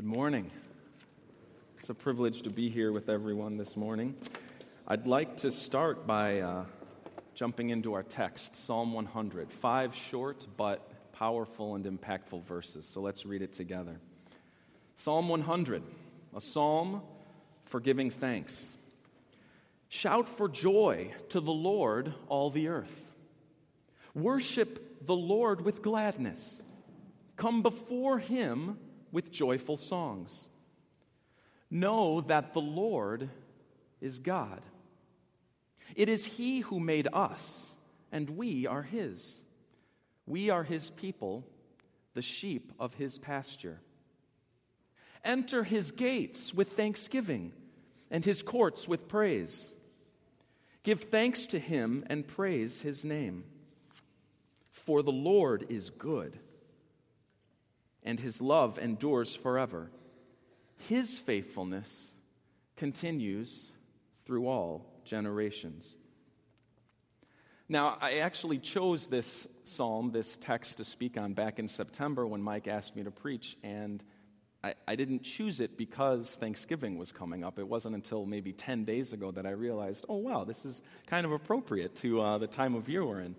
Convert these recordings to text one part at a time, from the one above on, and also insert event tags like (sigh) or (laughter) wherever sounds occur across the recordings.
Good morning. It's a privilege to be here with everyone this morning. I'd like to start by uh, jumping into our text, Psalm 100. Five short but powerful and impactful verses. So let's read it together. Psalm 100, a psalm for giving thanks. Shout for joy to the Lord, all the earth. Worship the Lord with gladness. Come before him with joyful songs. Know that the Lord is God. It is he who made us, and we are his. We are his people, the sheep of his pasture. Enter his gates with thanksgiving and his courts with praise. Give thanks to him and praise his name. For the Lord is good, and his love endures forever. His faithfulness continues through all generations. Now, I actually chose this psalm, this text to speak on back in September when Mike asked me to preach, and I, I, didn't choose it because Thanksgiving was coming up. It wasn't until maybe 10 days ago that I realized, oh, wow, this is kind of appropriate to uh, the time of year we're in.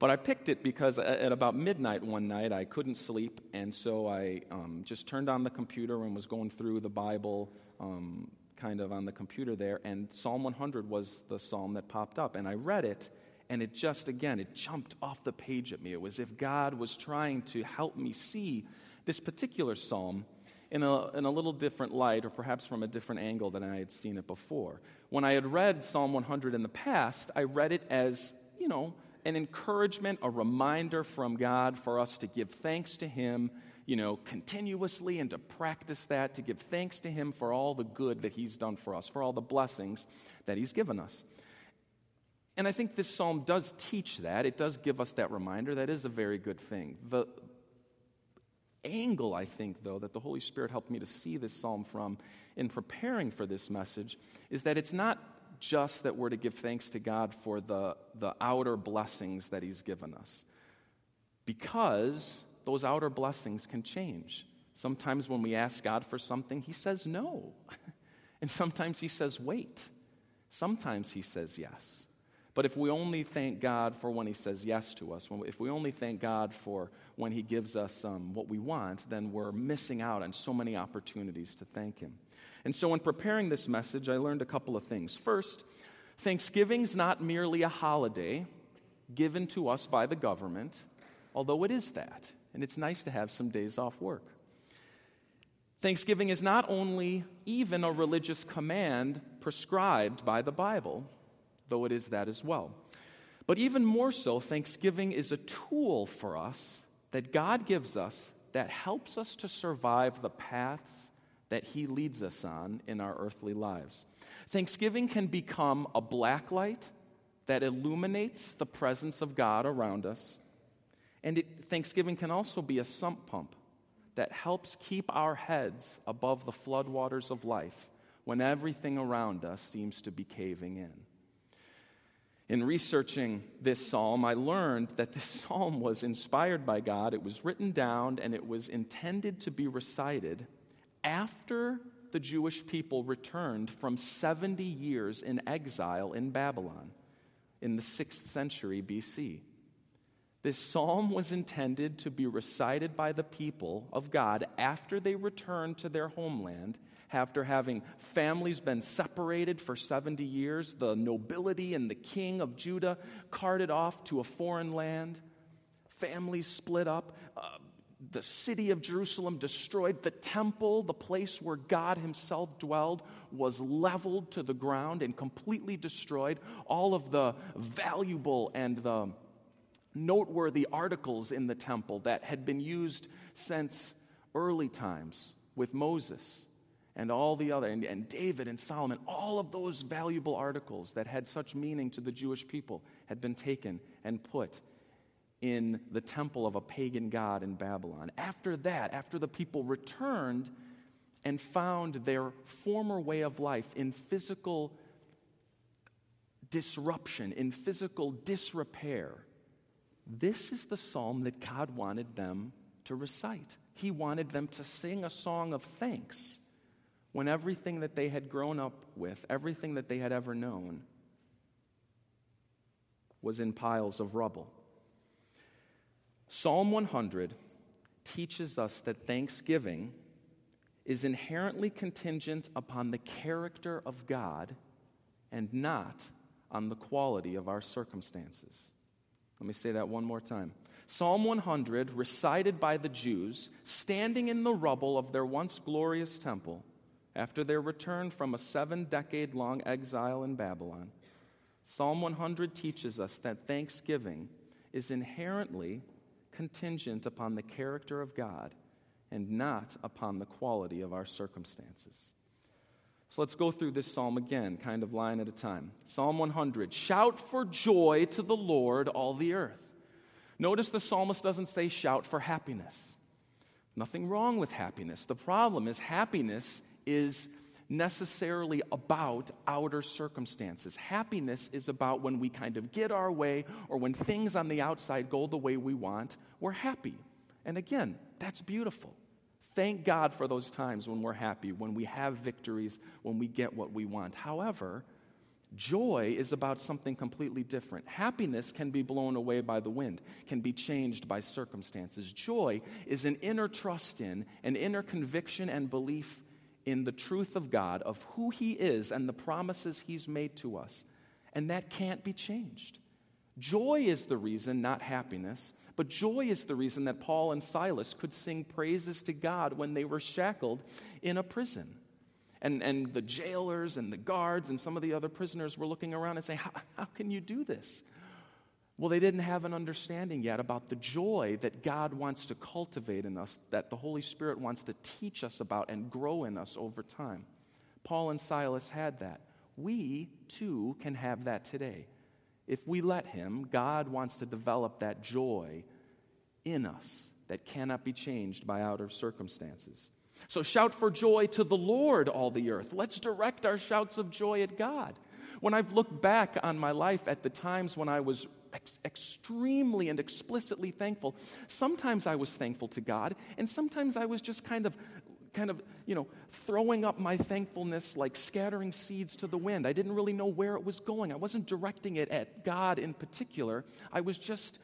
But I picked it because at about midnight one night I couldn't sleep, and so I um, just turned on the computer and was going through the Bible um, kind of on the computer there, and Psalm 100 was the psalm that popped up. And I read it, and it just, again, it jumped off the page at me. It was as if God was trying to help me see this particular psalm in a, in a little different light, or perhaps from a different angle than I had seen it before. When I had read Psalm 100 in the past, I read it as, you know, an encouragement, a reminder from God for us to give thanks to Him, you know, continuously and to practice that, to give thanks to Him for all the good that He's done for us, for all the blessings that He's given us. And I think this psalm does teach that. It does give us that reminder. That is a very good thing. The, angle, I think, though, that the Holy Spirit helped me to see this psalm from in preparing for this message is that it's not just that we're to give thanks to God for the, the outer blessings that He's given us, because those outer blessings can change. Sometimes when we ask God for something, He says no. (laughs) and sometimes He says wait. Sometimes He says yes. But if we only thank God for when He says yes to us, if we only thank God for when He gives us um, what we want, then we're missing out on so many opportunities to thank Him. And so, in preparing this message, I learned a couple of things. First, Thanksgiving's not merely a holiday given to us by the government, although it is that, and it's nice to have some days off work. Thanksgiving is not only even a religious command prescribed by the Bible, though it is that as well. But even more so, Thanksgiving is a tool for us that God gives us that helps us to survive the paths that He leads us on in our earthly lives. Thanksgiving can become a black light that illuminates the presence of God around us. And it, Thanksgiving can also be a sump pump that helps keep our heads above the floodwaters of life when everything around us seems to be caving in. In researching this psalm, I learned that this psalm was inspired by God. It was written down and it was intended to be recited after the Jewish people returned from 70 years in exile in Babylon in the 6th century BC. This psalm was intended to be recited by the people of God after they returned to their homeland after having families been separated for 70 years, the nobility and the king of Judah carted off to a foreign land, families split up, uh, the city of Jerusalem destroyed, the temple, the place where God Himself dwelled, was leveled to the ground and completely destroyed. All of the valuable and the noteworthy articles in the temple that had been used since early times with Moses and all the other, and, and, David and Solomon, all of those valuable articles that had such meaning to the Jewish people had been taken and put in the temple of a pagan god in Babylon. After that, after the people returned and found their former way of life in physical disruption, in physical disrepair, this is the psalm that God wanted them to recite. He wanted them to sing a song of thanks when everything that they had grown up with, everything that they had ever known, was in piles of rubble. Psalm 100 teaches us that thanksgiving is inherently contingent upon the character of God and not on the quality of our circumstances. Let me say that one more time. Psalm 100, recited by the Jews, standing in the rubble of their once glorious temple after their return from a seven decade long exile in Babylon. Psalm 100 teaches us that thanksgiving is inherently contingent upon the character of God and not upon the quality of our circumstances. So let's go through this psalm again, kind of line at a time. Psalm 100 Shout for joy to the Lord, all the earth. Notice the psalmist doesn't say shout for happiness. Nothing wrong with happiness. The problem is, happiness is necessarily about outer circumstances. Happiness is about when we kind of get our way or when things on the outside go the way we want, we're happy. And again, that's beautiful. Thank God for those times when we're happy, when we have victories, when we get what we want. However, joy is about something completely different. Happiness can be blown away by the wind, can be changed by circumstances. Joy is an inner trust in, an inner conviction and belief in the truth of God, of who He is and the promises He's made to us. And that can't be changed. Joy is the reason, not happiness, but joy is the reason that Paul and Silas could sing praises to God when they were shackled in a prison. And, and the jailers and the guards and some of the other prisoners were looking around and saying, how, how can you do this? Well, they didn't have an understanding yet about the joy that God wants to cultivate in us, that the Holy Spirit wants to teach us about and grow in us over time. Paul and Silas had that. We, too, can have that today. If we let Him, God wants to develop that joy in us that cannot be changed by outer circumstances. So shout for joy to the Lord, all the earth. Let's direct our shouts of joy at God. When I've looked back on my life at the times when I was ex- extremely and explicitly thankful, sometimes I was thankful to God, and sometimes I was just kind of kind of, you know, throwing up my thankfulness like scattering seeds to the wind. I didn't really know where it was going. I wasn't directing it at God in particular. I was just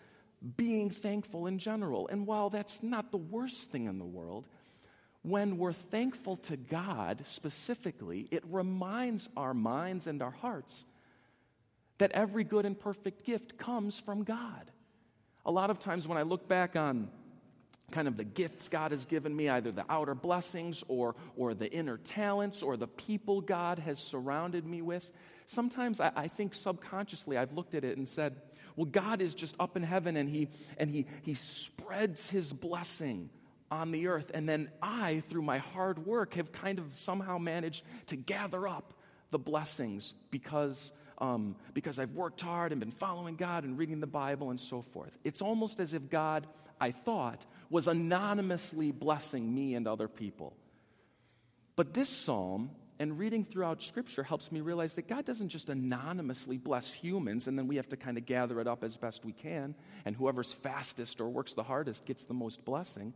being thankful in general. And while that's not the worst thing in the world, when we're thankful to God specifically, it reminds our minds and our hearts that every good and perfect gift comes from God. A lot of times when I look back on kind of the gifts God has given me, either the outer blessings or, or the inner talents or the people God has surrounded me with. Sometimes I, I, think subconsciously I've looked at it and said, well, God is just up in heaven and he, and he, he spreads his blessing on the earth. And then I, through my hard work, have kind of somehow managed to gather up the blessings because, um, because I've worked hard and been following God and reading the Bible and so forth. It's almost as if God I thought, was anonymously blessing me and other people. But this psalm and reading throughout Scripture helps me realize that God doesn't just anonymously bless humans and then we have to kind of gather it up as best we can, and whoever's fastest or works the hardest gets the most blessing.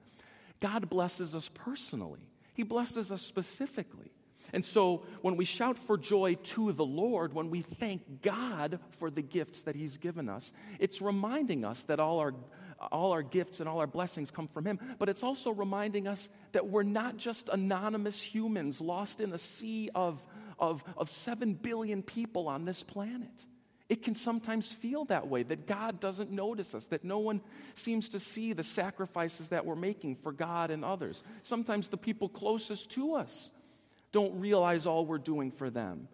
God blesses us personally, He blesses us specifically. And so when we shout for joy to the Lord, when we thank God for the gifts that He's given us, it's reminding us that all our all our gifts and all our blessings come from Him, but it's also reminding us that we're not just anonymous humans lost in a sea of, of, of seven billion people on this planet. It can sometimes feel that way, that God doesn't notice us, that no one seems to see the sacrifices that we're making for God and others. Sometimes the people closest to us don't realize all we're doing for them.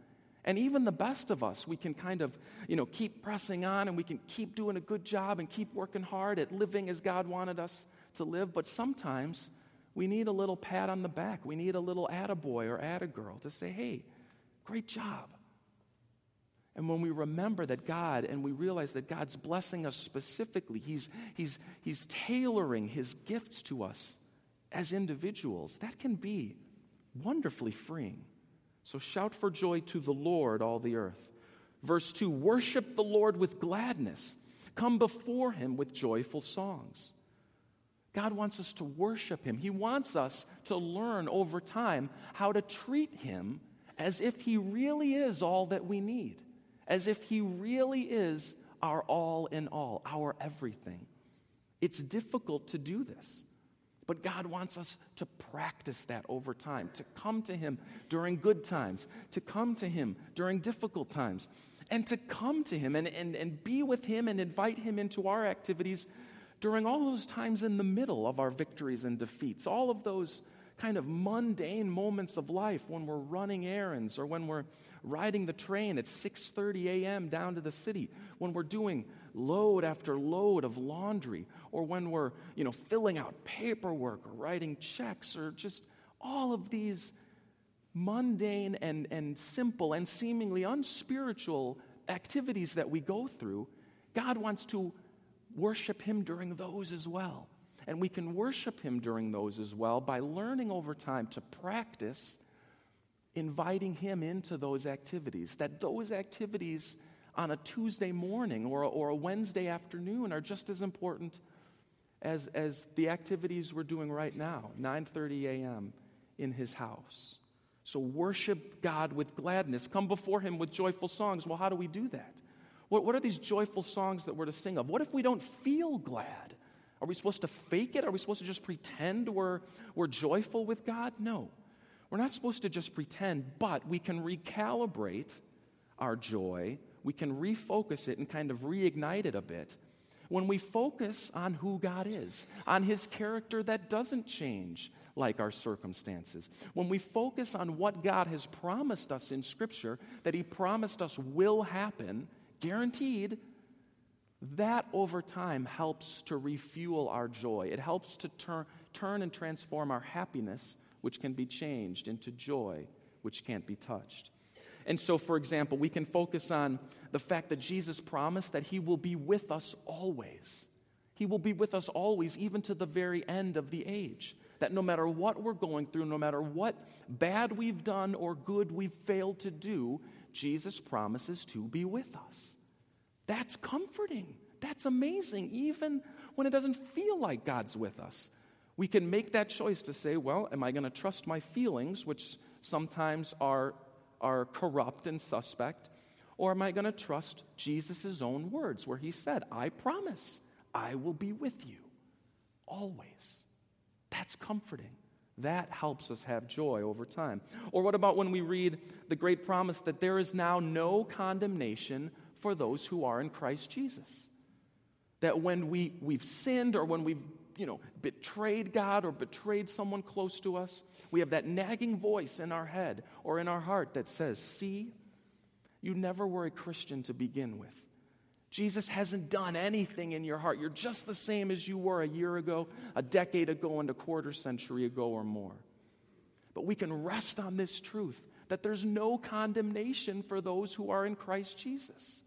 And even the best of us, we can kind of, you know, keep pressing on and we can keep doing a good job and keep working hard at living as God wanted us to live. But sometimes we need a little pat on the back. We need a little attaboy or attagirl to say, hey, great job. And when we remember that God and we realize that God's blessing us specifically, He's, he's, he's tailoring His gifts to us as individuals, that can be wonderfully freeing. So shout for joy to the Lord, all the earth. Verse 2 Worship the Lord with gladness, come before him with joyful songs. God wants us to worship Him. He wants us to learn over time how to treat Him as if He really is all that we need, as if He really is our all in all, our everything. It's difficult to do this. But God wants us to practice that over time, to come to Him during good times, to come to Him during difficult times, and to come to Him and, and, and be with Him and invite Him into our activities during all those times in the middle of our victories and defeats, all of those kind of mundane moments of life when we're running errands or when we're riding the train at 6:30 a.m. down to the city, when we're doing load after load of laundry or when we're, you know, filling out paperwork or writing checks or just all of these mundane and, and simple and seemingly unspiritual activities that we go through, God wants to worship Him during those as well. And we can worship Him during those as well by learning over time to practice inviting Him into those activities. That those activities on a Tuesday morning or, or a Wednesday afternoon are just as important as, as the activities we're doing right now, 9:30 a.m. in His house. So worship God with gladness. Come before Him with joyful songs. Well, how do we do that? What, what are these joyful songs that we're to sing of? What if we don't feel glad? Are we supposed to fake it? Are we supposed to just pretend we're, we're joyful with God? No. We're not supposed to just pretend, but we can recalibrate our joy. We can refocus it and kind of reignite it a bit when we focus on who God is, on His character that doesn't change like our circumstances. When we focus on what God has promised us in Scripture, that He promised us will happen, guaranteed, that over time helps to refuel our joy. It helps to turn, turn and transform our happiness, which can be changed, into joy, which can't be touched. And so, for example, we can focus on the fact that Jesus promised that He will be with us always. He will be with us always, even to the very end of the age. That no matter what we're going through, no matter what bad we've done or good we've failed to do, Jesus promises to be with us. That's comforting. That's amazing, even when it doesn't feel like God's with us. We can make that choice to say, well, am I going to trust my feelings, which sometimes are, are corrupt and suspect, or am I going to trust Jesus' own words, where he said, I promise I will be with you always? That's comforting. That helps us have joy over time. Or what about when we read the great promise that there is now no condemnation for those who are in Christ Jesus? That when we, we've sinned or when we've you know, betrayed God or betrayed someone close to us, we have that nagging voice in our head or in our heart that says, See, you never were a Christian to begin with. Jesus hasn't done anything in your heart. You're just the same as you were a year ago, a decade ago, and a quarter century ago or more. But we can rest on this truth that there's no condemnation for those who are in Christ Jesus.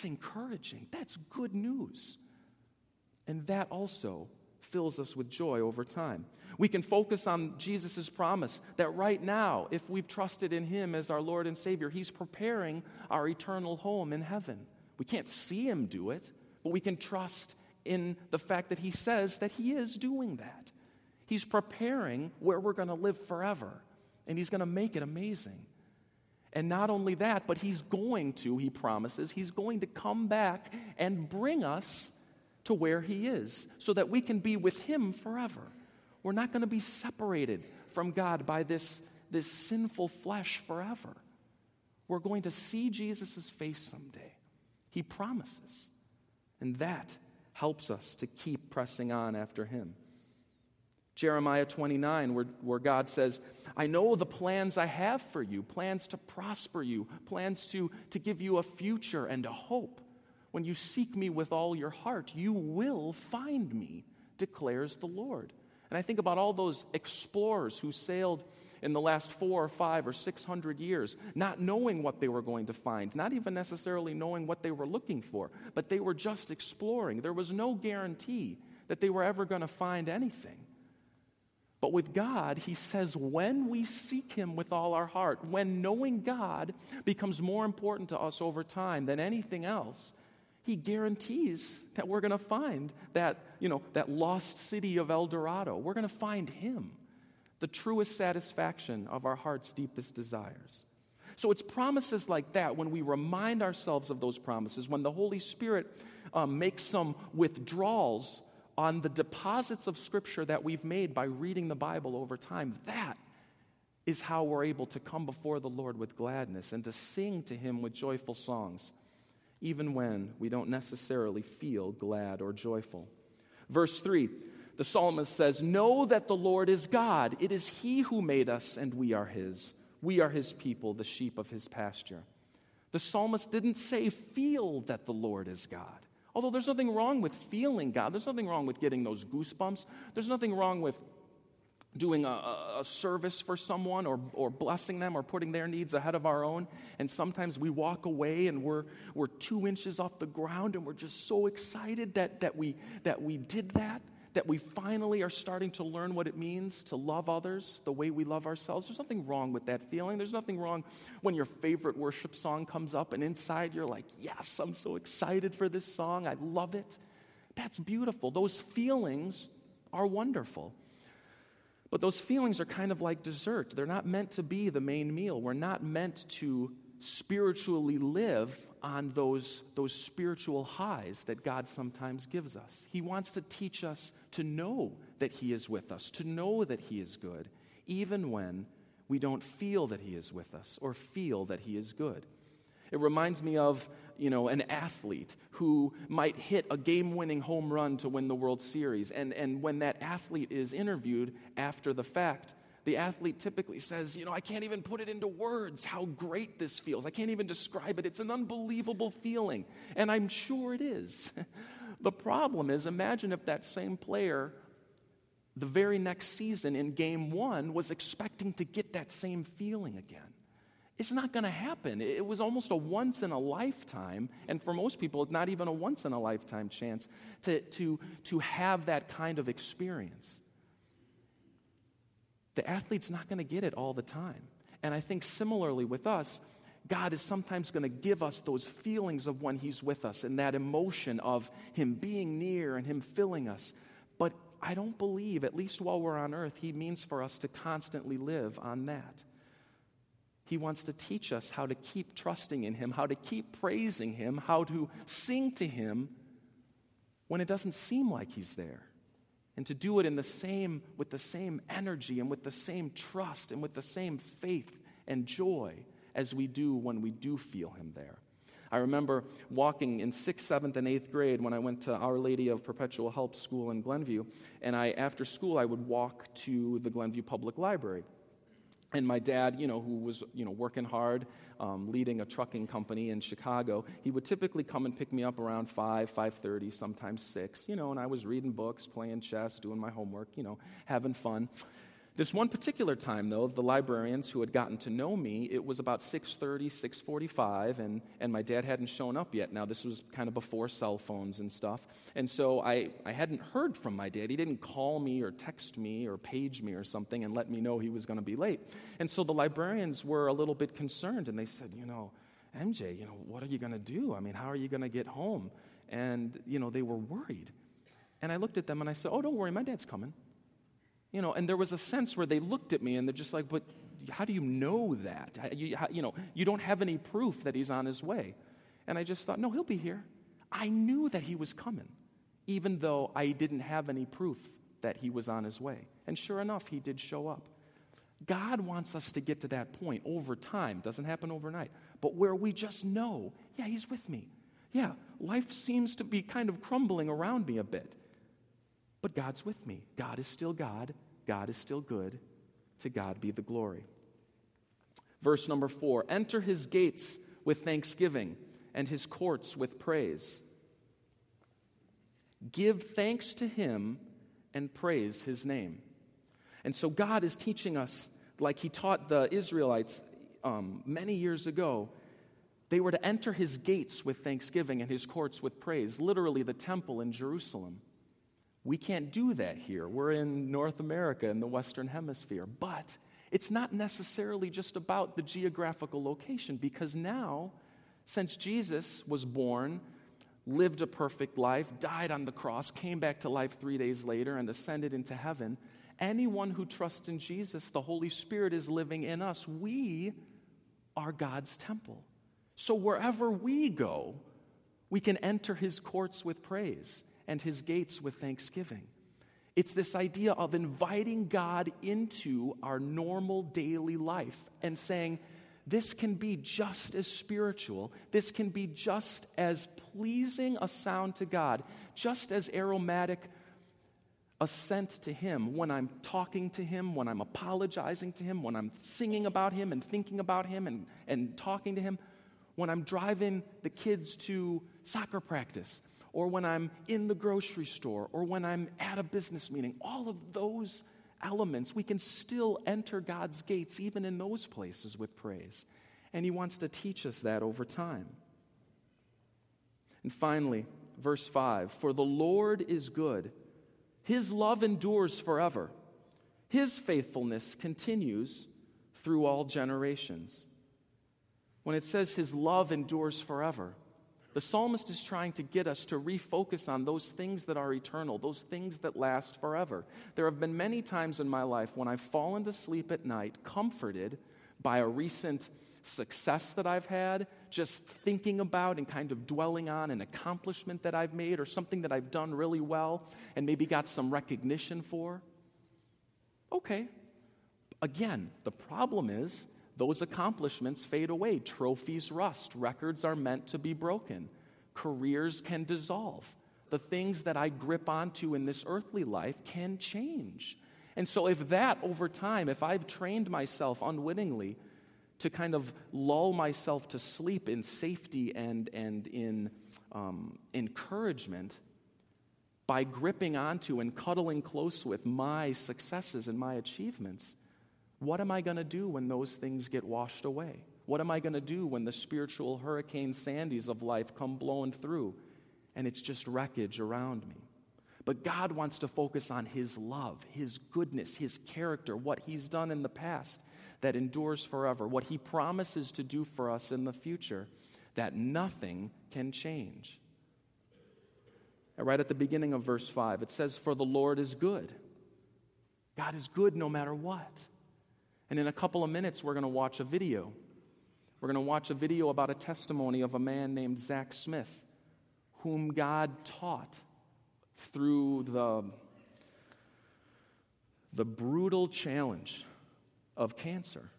That's encouraging. That's good news. And that also fills us with joy over time. We can focus on Jesus' promise that right now, if we've trusted in Him as our Lord and Savior, He's preparing our eternal home in heaven. We can't see Him do it, but we can trust in the fact that He says that He is doing that. He's preparing where we're going to live forever, and He's going to make it amazing. And not only that, but He's going to, He promises, He's going to come back and bring us to where He is so that we can be with Him forever. We're not going to be separated from God by this, this sinful flesh forever. We're going to see Jesus' face someday. He promises. And that helps us to keep pressing on after Him. Jeremiah 29, where, where God says, I know the plans I have for you, plans to prosper you, plans to, to give you a future and a hope. When you seek me with all your heart, you will find me, declares the Lord. And I think about all those explorers who sailed in the last four or five or six hundred years, not knowing what they were going to find, not even necessarily knowing what they were looking for, but they were just exploring. There was no guarantee that they were ever going to find anything. But with God, He says, when we seek Him with all our heart, when knowing God becomes more important to us over time than anything else, He guarantees that we're going to find that, you know, that lost city of El Dorado. We're going to find him, the truest satisfaction of our heart's deepest desires. So it's promises like that when we remind ourselves of those promises, when the Holy Spirit um, makes some withdrawals on the deposits of Scripture that we've made by reading the Bible over time. That is how we're able to come before the Lord with gladness and to sing to Him with joyful songs, even when we don't necessarily feel glad or joyful. Verse 3 the psalmist says, Know that the Lord is God. It is He who made us, and we are His. We are His people, the sheep of His pasture. The psalmist didn't say, Feel that the Lord is God. Although there's nothing wrong with feeling God, there's nothing wrong with getting those goosebumps, there's nothing wrong with doing a, a, service for someone or, or blessing them or putting their needs ahead of our own. And sometimes we walk away and we're, we're two inches off the ground and we're just so excited that, that, we, that we did that that we finally are starting to learn what it means to love others the way we love ourselves. There's nothing wrong with that feeling. There's nothing wrong when your favorite worship song comes up and inside you're like, yes, I'm so excited for this song. I love it. That's beautiful. Those feelings are wonderful. But those feelings are kind of like dessert. They're not meant to be the main meal. We're not meant to spiritually live on those, those spiritual highs that God sometimes gives us. He wants to teach us to know that He is with us, to know that He is good, even when we don't feel that He is with us or feel that He is good. It reminds me of, you know, an athlete who might hit a game-winning home run to win the World Series. And, and when that athlete is interviewed after the fact, the athlete typically says, You know, I can't even put it into words how great this feels. I can't even describe it. It's an unbelievable feeling. And I'm sure it is. (laughs) the problem is imagine if that same player, the very next season in game one, was expecting to get that same feeling again. It's not going to happen. It was almost a once in a lifetime, and for most people, it's not even a once in a lifetime chance to, to, to have that kind of experience. The athlete's not going to get it all the time. And I think similarly with us, God is sometimes going to give us those feelings of when He's with us and that emotion of Him being near and Him filling us. But I don't believe, at least while we're on earth, He means for us to constantly live on that. He wants to teach us how to keep trusting in Him, how to keep praising Him, how to sing to Him when it doesn't seem like He's there and to do it in the same with the same energy and with the same trust and with the same faith and joy as we do when we do feel him there. I remember walking in sixth seventh and eighth grade when i went to our lady of perpetual help school in glenview and i after school i would walk to the glenview public library and my dad, you know, who was, you know, working hard, um, leading a trucking company in Chicago, he would typically come and pick me up around 5, 5.30, sometimes 6, you know, and I was reading books, playing chess, doing my homework, you know, having fun. This one particular time, though, the librarians who had gotten to know me, it was about 6.30, 6.45, and, and my dad hadn't shown up yet. Now, this was kind of before cell phones and stuff. And so I, I hadn't heard from my dad. He didn't call me or text me or page me or something and let me know he was going to be late. And so the librarians were a little bit concerned, and they said, you know, MJ, you know, what are you going to do? I mean, how are you going to get home? And, you know, they were worried. And I looked at them and I said, oh, don't worry, my dad's coming. You know, and there was a sense where they looked at me and they're just like, but how do you know that? You, how, you know, you don't have any proof that he's on his way. And I just thought, no, he'll be here. I knew that he was coming, even though I didn't have any proof that he was on his way. And sure enough, he did show up. God wants us to get to that point over time. Doesn't happen overnight. But where we just know, yeah, he's with me. Yeah, life seems to be kind of crumbling around me a bit. But God's with me. God is still God. God is still good. To God be the glory. Verse number four Enter his gates with thanksgiving and his courts with praise. Give thanks to him and praise his name. And so God is teaching us, like he taught the Israelites um, many years ago, they were to enter his gates with thanksgiving and his courts with praise, literally, the temple in Jerusalem. We can't do that here. We're in North America, in the Western Hemisphere. But it's not necessarily just about the geographical location because now, since Jesus was born, lived a perfect life, died on the cross, came back to life three days later, and ascended into heaven. Anyone who trusts in Jesus, the Holy Spirit is living in us. We are God's temple. So wherever we go, we can enter his courts with praise and his gates with thanksgiving. It's this idea of inviting God into our normal daily life and saying, this can be just as spiritual. This can be just as pleasing a sound to God, just as aromatic a scent to Him when I'm talking to Him, when I'm apologizing to Him, when I'm singing about Him and thinking about Him and, and talking to Him, when I'm driving the kids to soccer practice, or when I'm in the grocery store, or when I'm at a business meeting. All of those elements, we can still enter God's gates even in those places with praise. And He wants to teach us that over time. And finally, verse 5 For the Lord is good, His love endures forever, His faithfulness continues through all generations. When it says His love endures forever, the psalmist is trying to get us to refocus on those things that are eternal, those things that last forever. There have been many times in my life when I've fallen to sleep at night, comforted by a recent success that I've had, just thinking about and kind of dwelling on an accomplishment that I've made or something that I've done really well and maybe got some recognition for. Okay. Again, the problem is those accomplishments fade away. Trophies rust. Records are meant to be broken. Careers can dissolve. The things that I grip onto in this earthly life can change. And so, if that over time, if I've trained myself unwittingly to kind of lull myself to sleep in safety and, and in um, encouragement, by gripping onto and cuddling close with my successes and my achievements, what am I going to do when those things get washed away? What am I going to do when the spiritual hurricane sandies of life come blowing through and it's just wreckage around me? But God wants to focus on His love, His goodness, His character, what He's done in the past that endures forever, what He promises to do for us in the future that nothing can change. right at the beginning of verse 5, it says, For the Lord is good. God is good no matter what. And in a couple of minutes, we're going to watch a video. We're going to watch a video about a testimony of a man named Zach Smith, whom God taught through the, the brutal challenge of cancer.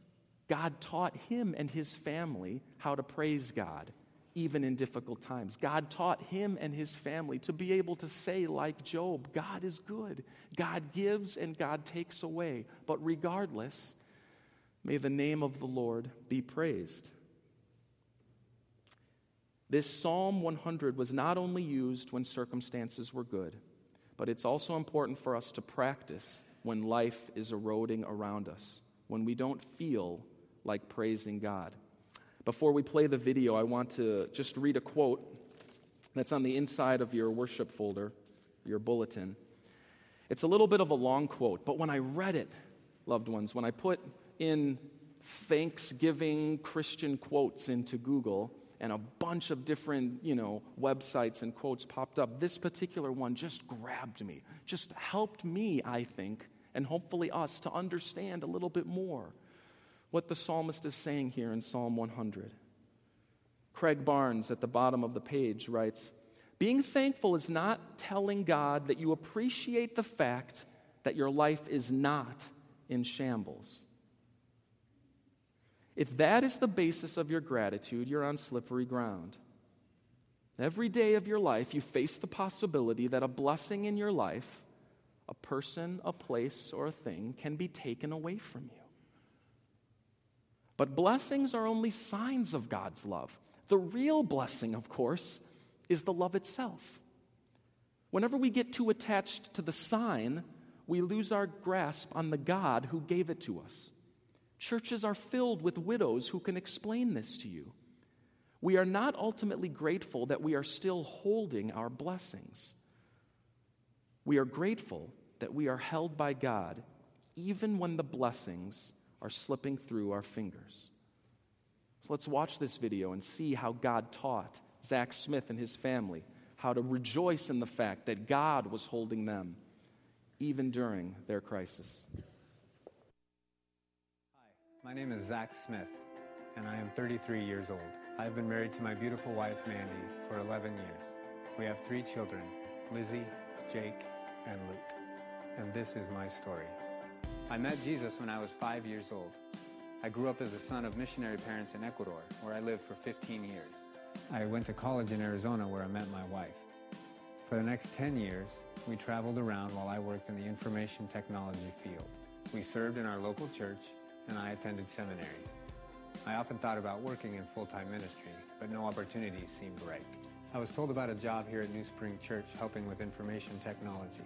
God taught him and his family how to praise God, even in difficult times. God taught him and his family to be able to say, like Job, God is good. God gives and God takes away. But regardless, May the name of the Lord be praised. This Psalm 100 was not only used when circumstances were good, but it's also important for us to practice when life is eroding around us, when we don't feel like praising God. Before we play the video, I want to just read a quote that's on the inside of your worship folder, your bulletin. It's a little bit of a long quote, but when I read it, loved ones, when I put in Thanksgiving Christian quotes into Google, and a bunch of different, you know, websites and quotes popped up. This particular one just grabbed me, just helped me, I think, and hopefully us to understand a little bit more what the psalmist is saying here in Psalm 100. Craig Barnes at the bottom of the page writes Being thankful is not telling God that you appreciate the fact that your life is not in shambles. If that is the basis of your gratitude, you're on slippery ground. Every day of your life, you face the possibility that a blessing in your life, a person, a place, or a thing, can be taken away from you. But blessings are only signs of God's love. The real blessing, of course, is the love itself. Whenever we get too attached to the sign, we lose our grasp on the God who gave it to us. Churches are filled with widows who can explain this to you. We are not ultimately grateful that we are still holding our blessings. We are grateful that we are held by God even when the blessings are slipping through our fingers. So let's watch this video and see how God taught Zach Smith and his family how to rejoice in the fact that God was holding them even during their crisis. My name is Zach Smith, and I am 33 years old. I have been married to my beautiful wife, Mandy, for 11 years. We have three children Lizzie, Jake, and Luke. And this is my story. I met Jesus when I was five years old. I grew up as the son of missionary parents in Ecuador, where I lived for 15 years. I went to college in Arizona where I met my wife. For the next 10 years, we traveled around while I worked in the information technology field. We served in our local church, and I attended seminary. I often thought about working in full-time ministry, but no opportunity seemed right. I was told about a job here at New Spring Church helping with information technology.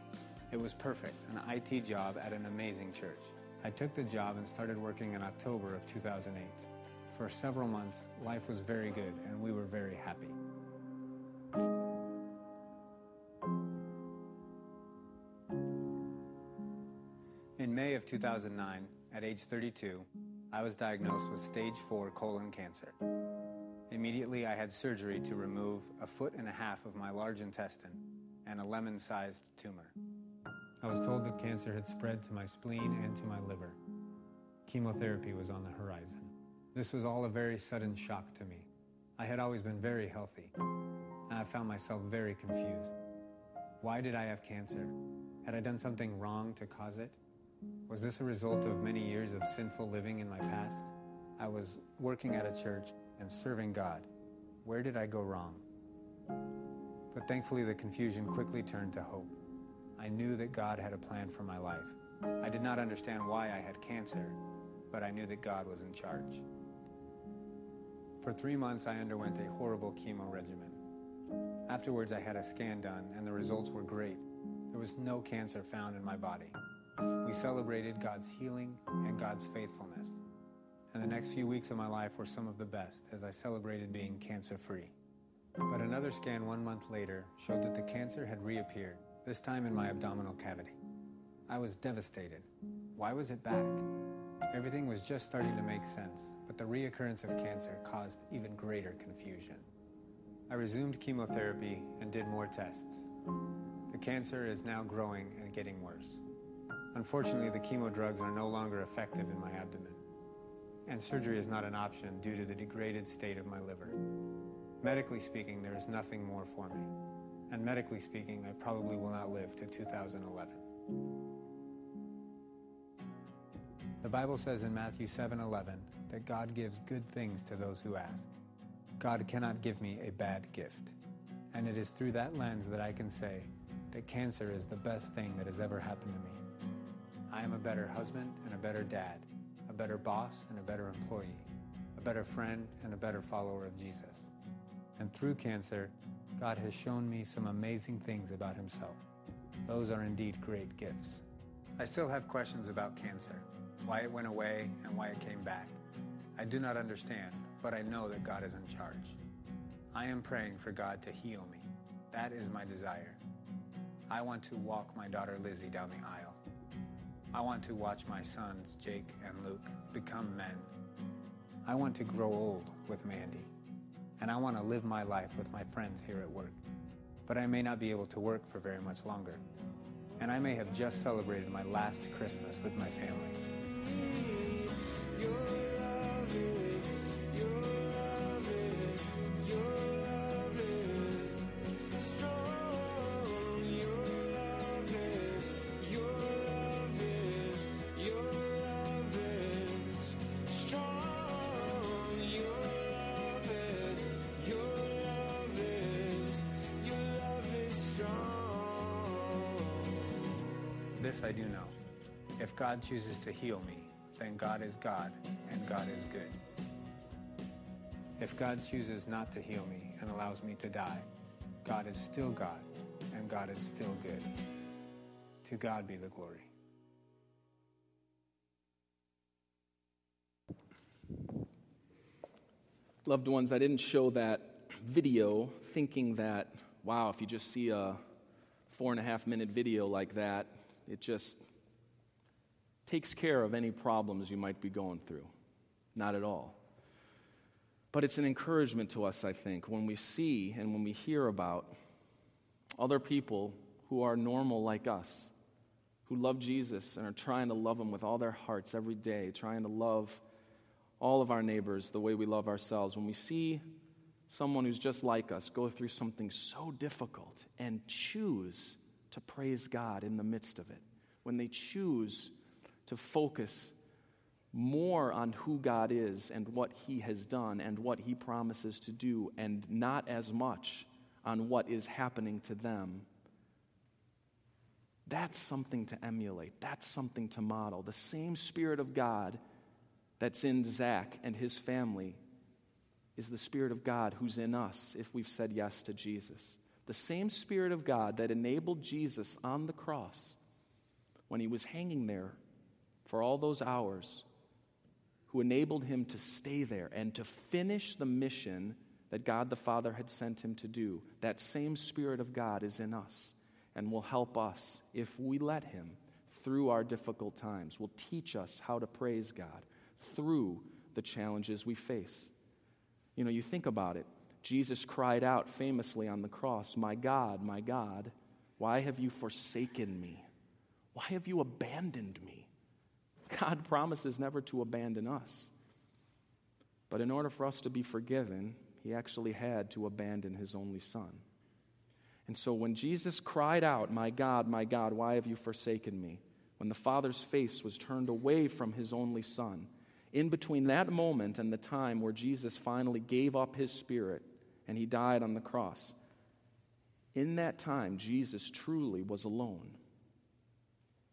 It was perfect, an IT job at an amazing church. I took the job and started working in October of 2008. For several months, life was very good and we were very happy. Of 2009, at age 32, I was diagnosed with stage 4 colon cancer. Immediately, I had surgery to remove a foot and a half of my large intestine and a lemon sized tumor. I was told that cancer had spread to my spleen and to my liver. Chemotherapy was on the horizon. This was all a very sudden shock to me. I had always been very healthy, I found myself very confused. Why did I have cancer? Had I done something wrong to cause it? Was this a result of many years of sinful living in my past? I was working at a church and serving God. Where did I go wrong? But thankfully, the confusion quickly turned to hope. I knew that God had a plan for my life. I did not understand why I had cancer, but I knew that God was in charge. For three months, I underwent a horrible chemo regimen. Afterwards, I had a scan done, and the results were great. There was no cancer found in my body. We celebrated God's healing and God's faithfulness. And the next few weeks of my life were some of the best as I celebrated being cancer free. But another scan one month later showed that the cancer had reappeared, this time in my abdominal cavity. I was devastated. Why was it back? Everything was just starting to make sense, but the reoccurrence of cancer caused even greater confusion. I resumed chemotherapy and did more tests. The cancer is now growing and getting worse. Unfortunately, the chemo drugs are no longer effective in my abdomen, and surgery is not an option due to the degraded state of my liver. Medically speaking, there is nothing more for me, and medically speaking, I probably will not live to 2011. The Bible says in Matthew 7:11 that God gives good things to those who ask. God cannot give me a bad gift. And it is through that lens that I can say that cancer is the best thing that has ever happened to me. I am a better husband and a better dad, a better boss and a better employee, a better friend and a better follower of Jesus. And through cancer, God has shown me some amazing things about himself. Those are indeed great gifts. I still have questions about cancer, why it went away and why it came back. I do not understand, but I know that God is in charge. I am praying for God to heal me. That is my desire. I want to walk my daughter Lizzie down the aisle. I want to watch my sons, Jake and Luke, become men. I want to grow old with Mandy. And I want to live my life with my friends here at work. But I may not be able to work for very much longer. And I may have just celebrated my last Christmas with my family. I do know. If God chooses to heal me, then God is God and God is good. If God chooses not to heal me and allows me to die, God is still God and God is still good. To God be the glory. Loved ones, I didn't show that video thinking that, wow, if you just see a four and a half minute video like that, it just takes care of any problems you might be going through. Not at all. But it's an encouragement to us, I think, when we see and when we hear about other people who are normal like us, who love Jesus and are trying to love Him with all their hearts every day, trying to love all of our neighbors the way we love ourselves, when we see someone who's just like us go through something so difficult and choose to praise God in the midst of it, when they choose to focus more on who God is and what He has done and what He promises to do, and not as much on what is happening to them. That's something to emulate. That's something to model. The same Spirit of God that's in Zach and his family is the Spirit of God who's in us if we've said yes to Jesus. The same Spirit of God that enabled Jesus on the cross when he was hanging there for all those hours, who enabled him to stay there and to finish the mission that God the Father had sent him to do. That same Spirit of God is in us and will help us if we let him through our difficult times, will teach us how to praise God through the challenges we face. You know, you think about it. Jesus cried out famously on the cross, My God, my God, why have you forsaken me? Why have you abandoned me? God (laughs) promises never to abandon us. But in order for us to be forgiven, he actually had to abandon his only son. And so when Jesus cried out, My God, my God, why have you forsaken me? When the Father's face was turned away from his only son, in between that moment and the time where Jesus finally gave up his spirit and he died on the cross, in that time, Jesus truly was alone.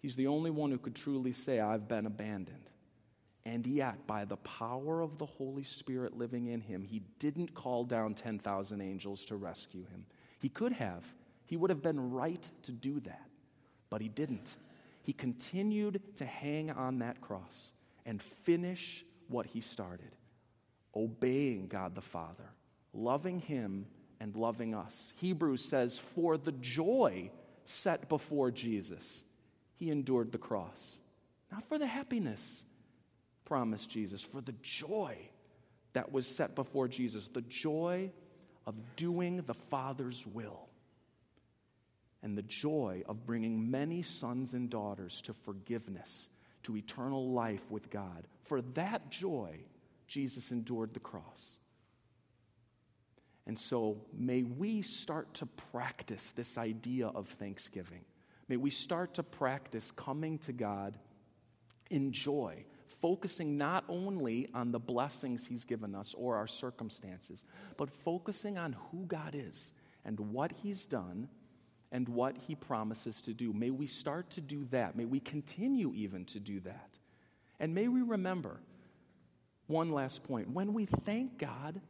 He's the only one who could truly say, I've been abandoned. And yet, by the power of the Holy Spirit living in him, he didn't call down 10,000 angels to rescue him. He could have. He would have been right to do that. But he didn't. He continued to hang on that cross and finish what he started obeying God the Father, loving him and loving us. Hebrews says, For the joy set before Jesus, he endured the cross. Not for the happiness promised Jesus, for the joy that was set before Jesus, the joy of doing the Father's will, and the joy of bringing many sons and daughters to forgiveness, to eternal life with God. For that joy, Jesus endured the cross. And so, may we start to practice this idea of thanksgiving. May we start to practice coming to God in joy, focusing not only on the blessings He's given us or our circumstances, but focusing on who God is and what He's done and what He promises to do. May we start to do that. May we continue even to do that. And may we remember one last point when we thank God,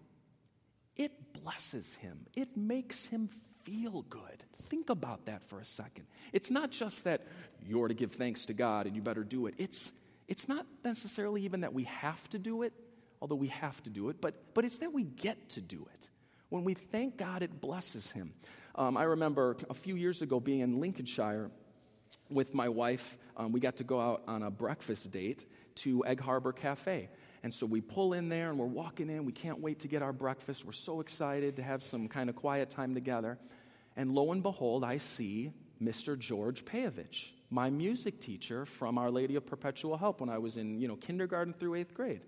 it blesses Him, it makes Him feel good. Think about that for a second. It's not just that you're to give thanks to God and you better do it. It's it's not necessarily even that we have to do it, although we have to do it, but, but it's that we get to do it. When we thank God, it blesses Him. Um, I remember a few years ago being in Lincolnshire with my wife. Um, we got to go out on a breakfast date to Egg Harbor Cafe. And so we pull in there and we're walking in. We can't wait to get our breakfast. We're so excited to have some kind of quiet time together. And lo and behold, I see Mr. George Payovich my music teacher from Our Lady of Perpetual Help when I was in, you know, kindergarten through eighth grade.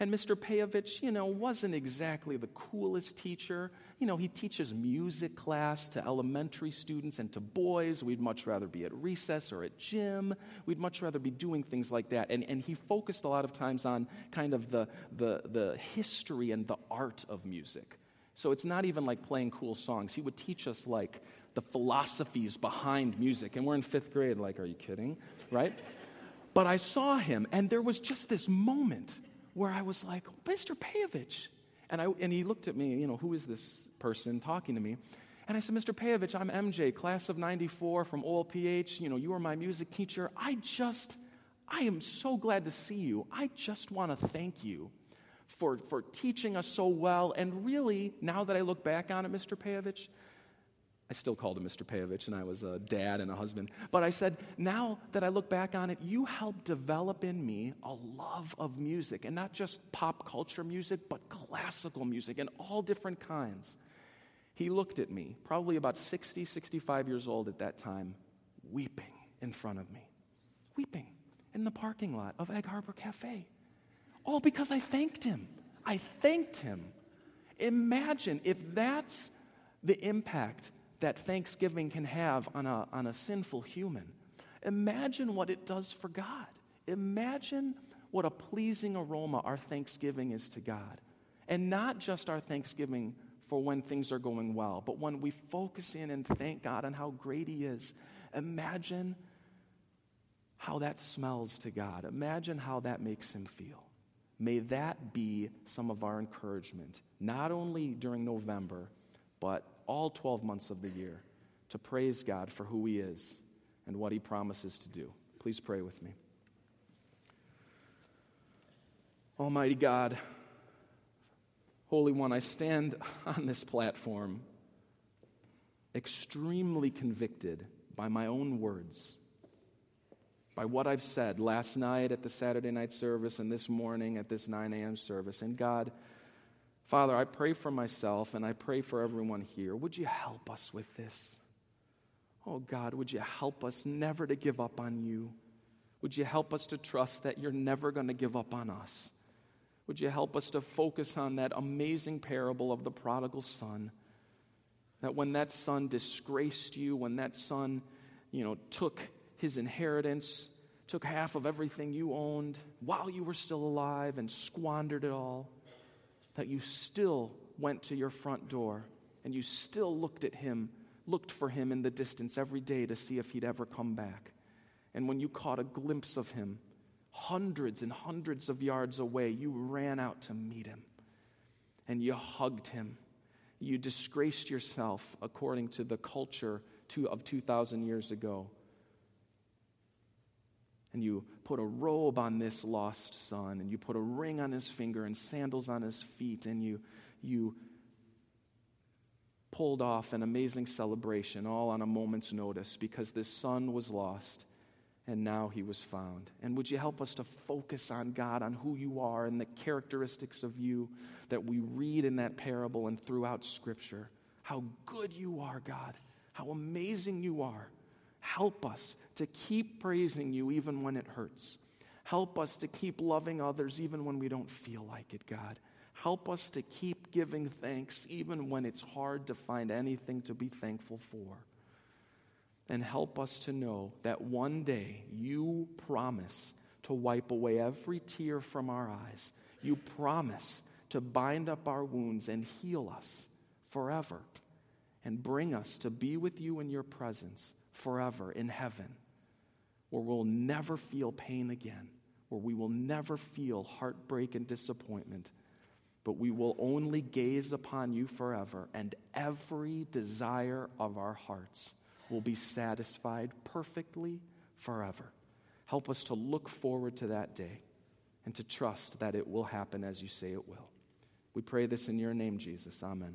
And Mr. Payovich, you know, wasn't exactly the coolest teacher. You know, he teaches music class to elementary students and to boys. We'd much rather be at recess or at gym. We'd much rather be doing things like that. And, and he focused a lot of times on kind of the, the, the history and the art of music. So it's not even like playing cool songs. He would teach us like the philosophies behind music. And we're in fifth grade, like, are you kidding? Right? But I saw him, and there was just this moment where I was like, Mr. Payovich. And, I, and he looked at me, you know, who is this person talking to me? And I said, Mr. Payovich, I'm MJ, class of 94 from OLPH. You know, you were my music teacher. I just, I am so glad to see you. I just want to thank you for, for teaching us so well. And really, now that I look back on it, Mr. Payovich, I still called him Mr. Payovich, and I was a dad and a husband. But I said, now that I look back on it, you helped develop in me a love of music, and not just pop culture music, but classical music and all different kinds. He looked at me, probably about 60, 65 years old at that time, weeping in front of me, weeping in the parking lot of Egg Harbor Cafe. All because I thanked him. I thanked him. Imagine if that's the impact that Thanksgiving can have on a, on a sinful human. Imagine what it does for God. Imagine what a pleasing aroma our Thanksgiving is to God. And not just our Thanksgiving for when things are going well, but when we focus in and thank God on how great He is. Imagine how that smells to God. Imagine how that makes Him feel. May that be some of our encouragement, not only during November, but all 12 months of the year, to praise God for who He is and what He promises to do. Please pray with me. Almighty God, Holy One, I stand (laughs) on this platform extremely convicted by my own words, by what I've said last night at the Saturday night service and this morning at this 9 a.m. service. And God, Father, I pray for myself and I pray for everyone here. Would you help us with this? Oh God, would you help us never to give up on you? Would you help us to trust that you're never going to give up on us? Would you help us to focus on that amazing parable of the prodigal son? That when that son disgraced you, when that son, you know, took his inheritance, took half of everything you owned while you were still alive and squandered it all, that you still went to your front door and you still looked at him, looked for him in the distance every day to see if he'd ever come back. And when you caught a glimpse of him, hundreds and hundreds of yards away, you ran out to meet him and you hugged him. You disgraced yourself according to the culture of 2,000 years ago and you put a robe on this lost son, and you put a ring on his finger and sandals on his feet, and you, you pulled off an amazing celebration all on a moment's notice because this son was lost and now he was found. And would you help us to focus on God, on who you are, and the characteristics of you that we read in that parable and throughout Scripture? How good you are, God. How amazing you are. Help us to keep praising you even when it hurts. Help us to keep loving others even when we don't feel like it, God. Help us to keep giving thanks even when it's hard to find anything to be thankful for. And help us to know that one day you promise to wipe away every tear from our eyes. You promise to bind up our wounds and heal us forever and bring us to be with you in your presence forever in heaven, where we'll never feel pain again, where we will never feel heartbreak and disappointment, but we will only gaze upon you forever, and every desire of our hearts will be satisfied perfectly forever. Help us to look forward to that day and to trust that it will happen as you say it will. We pray this in your name, Jesus. Amen.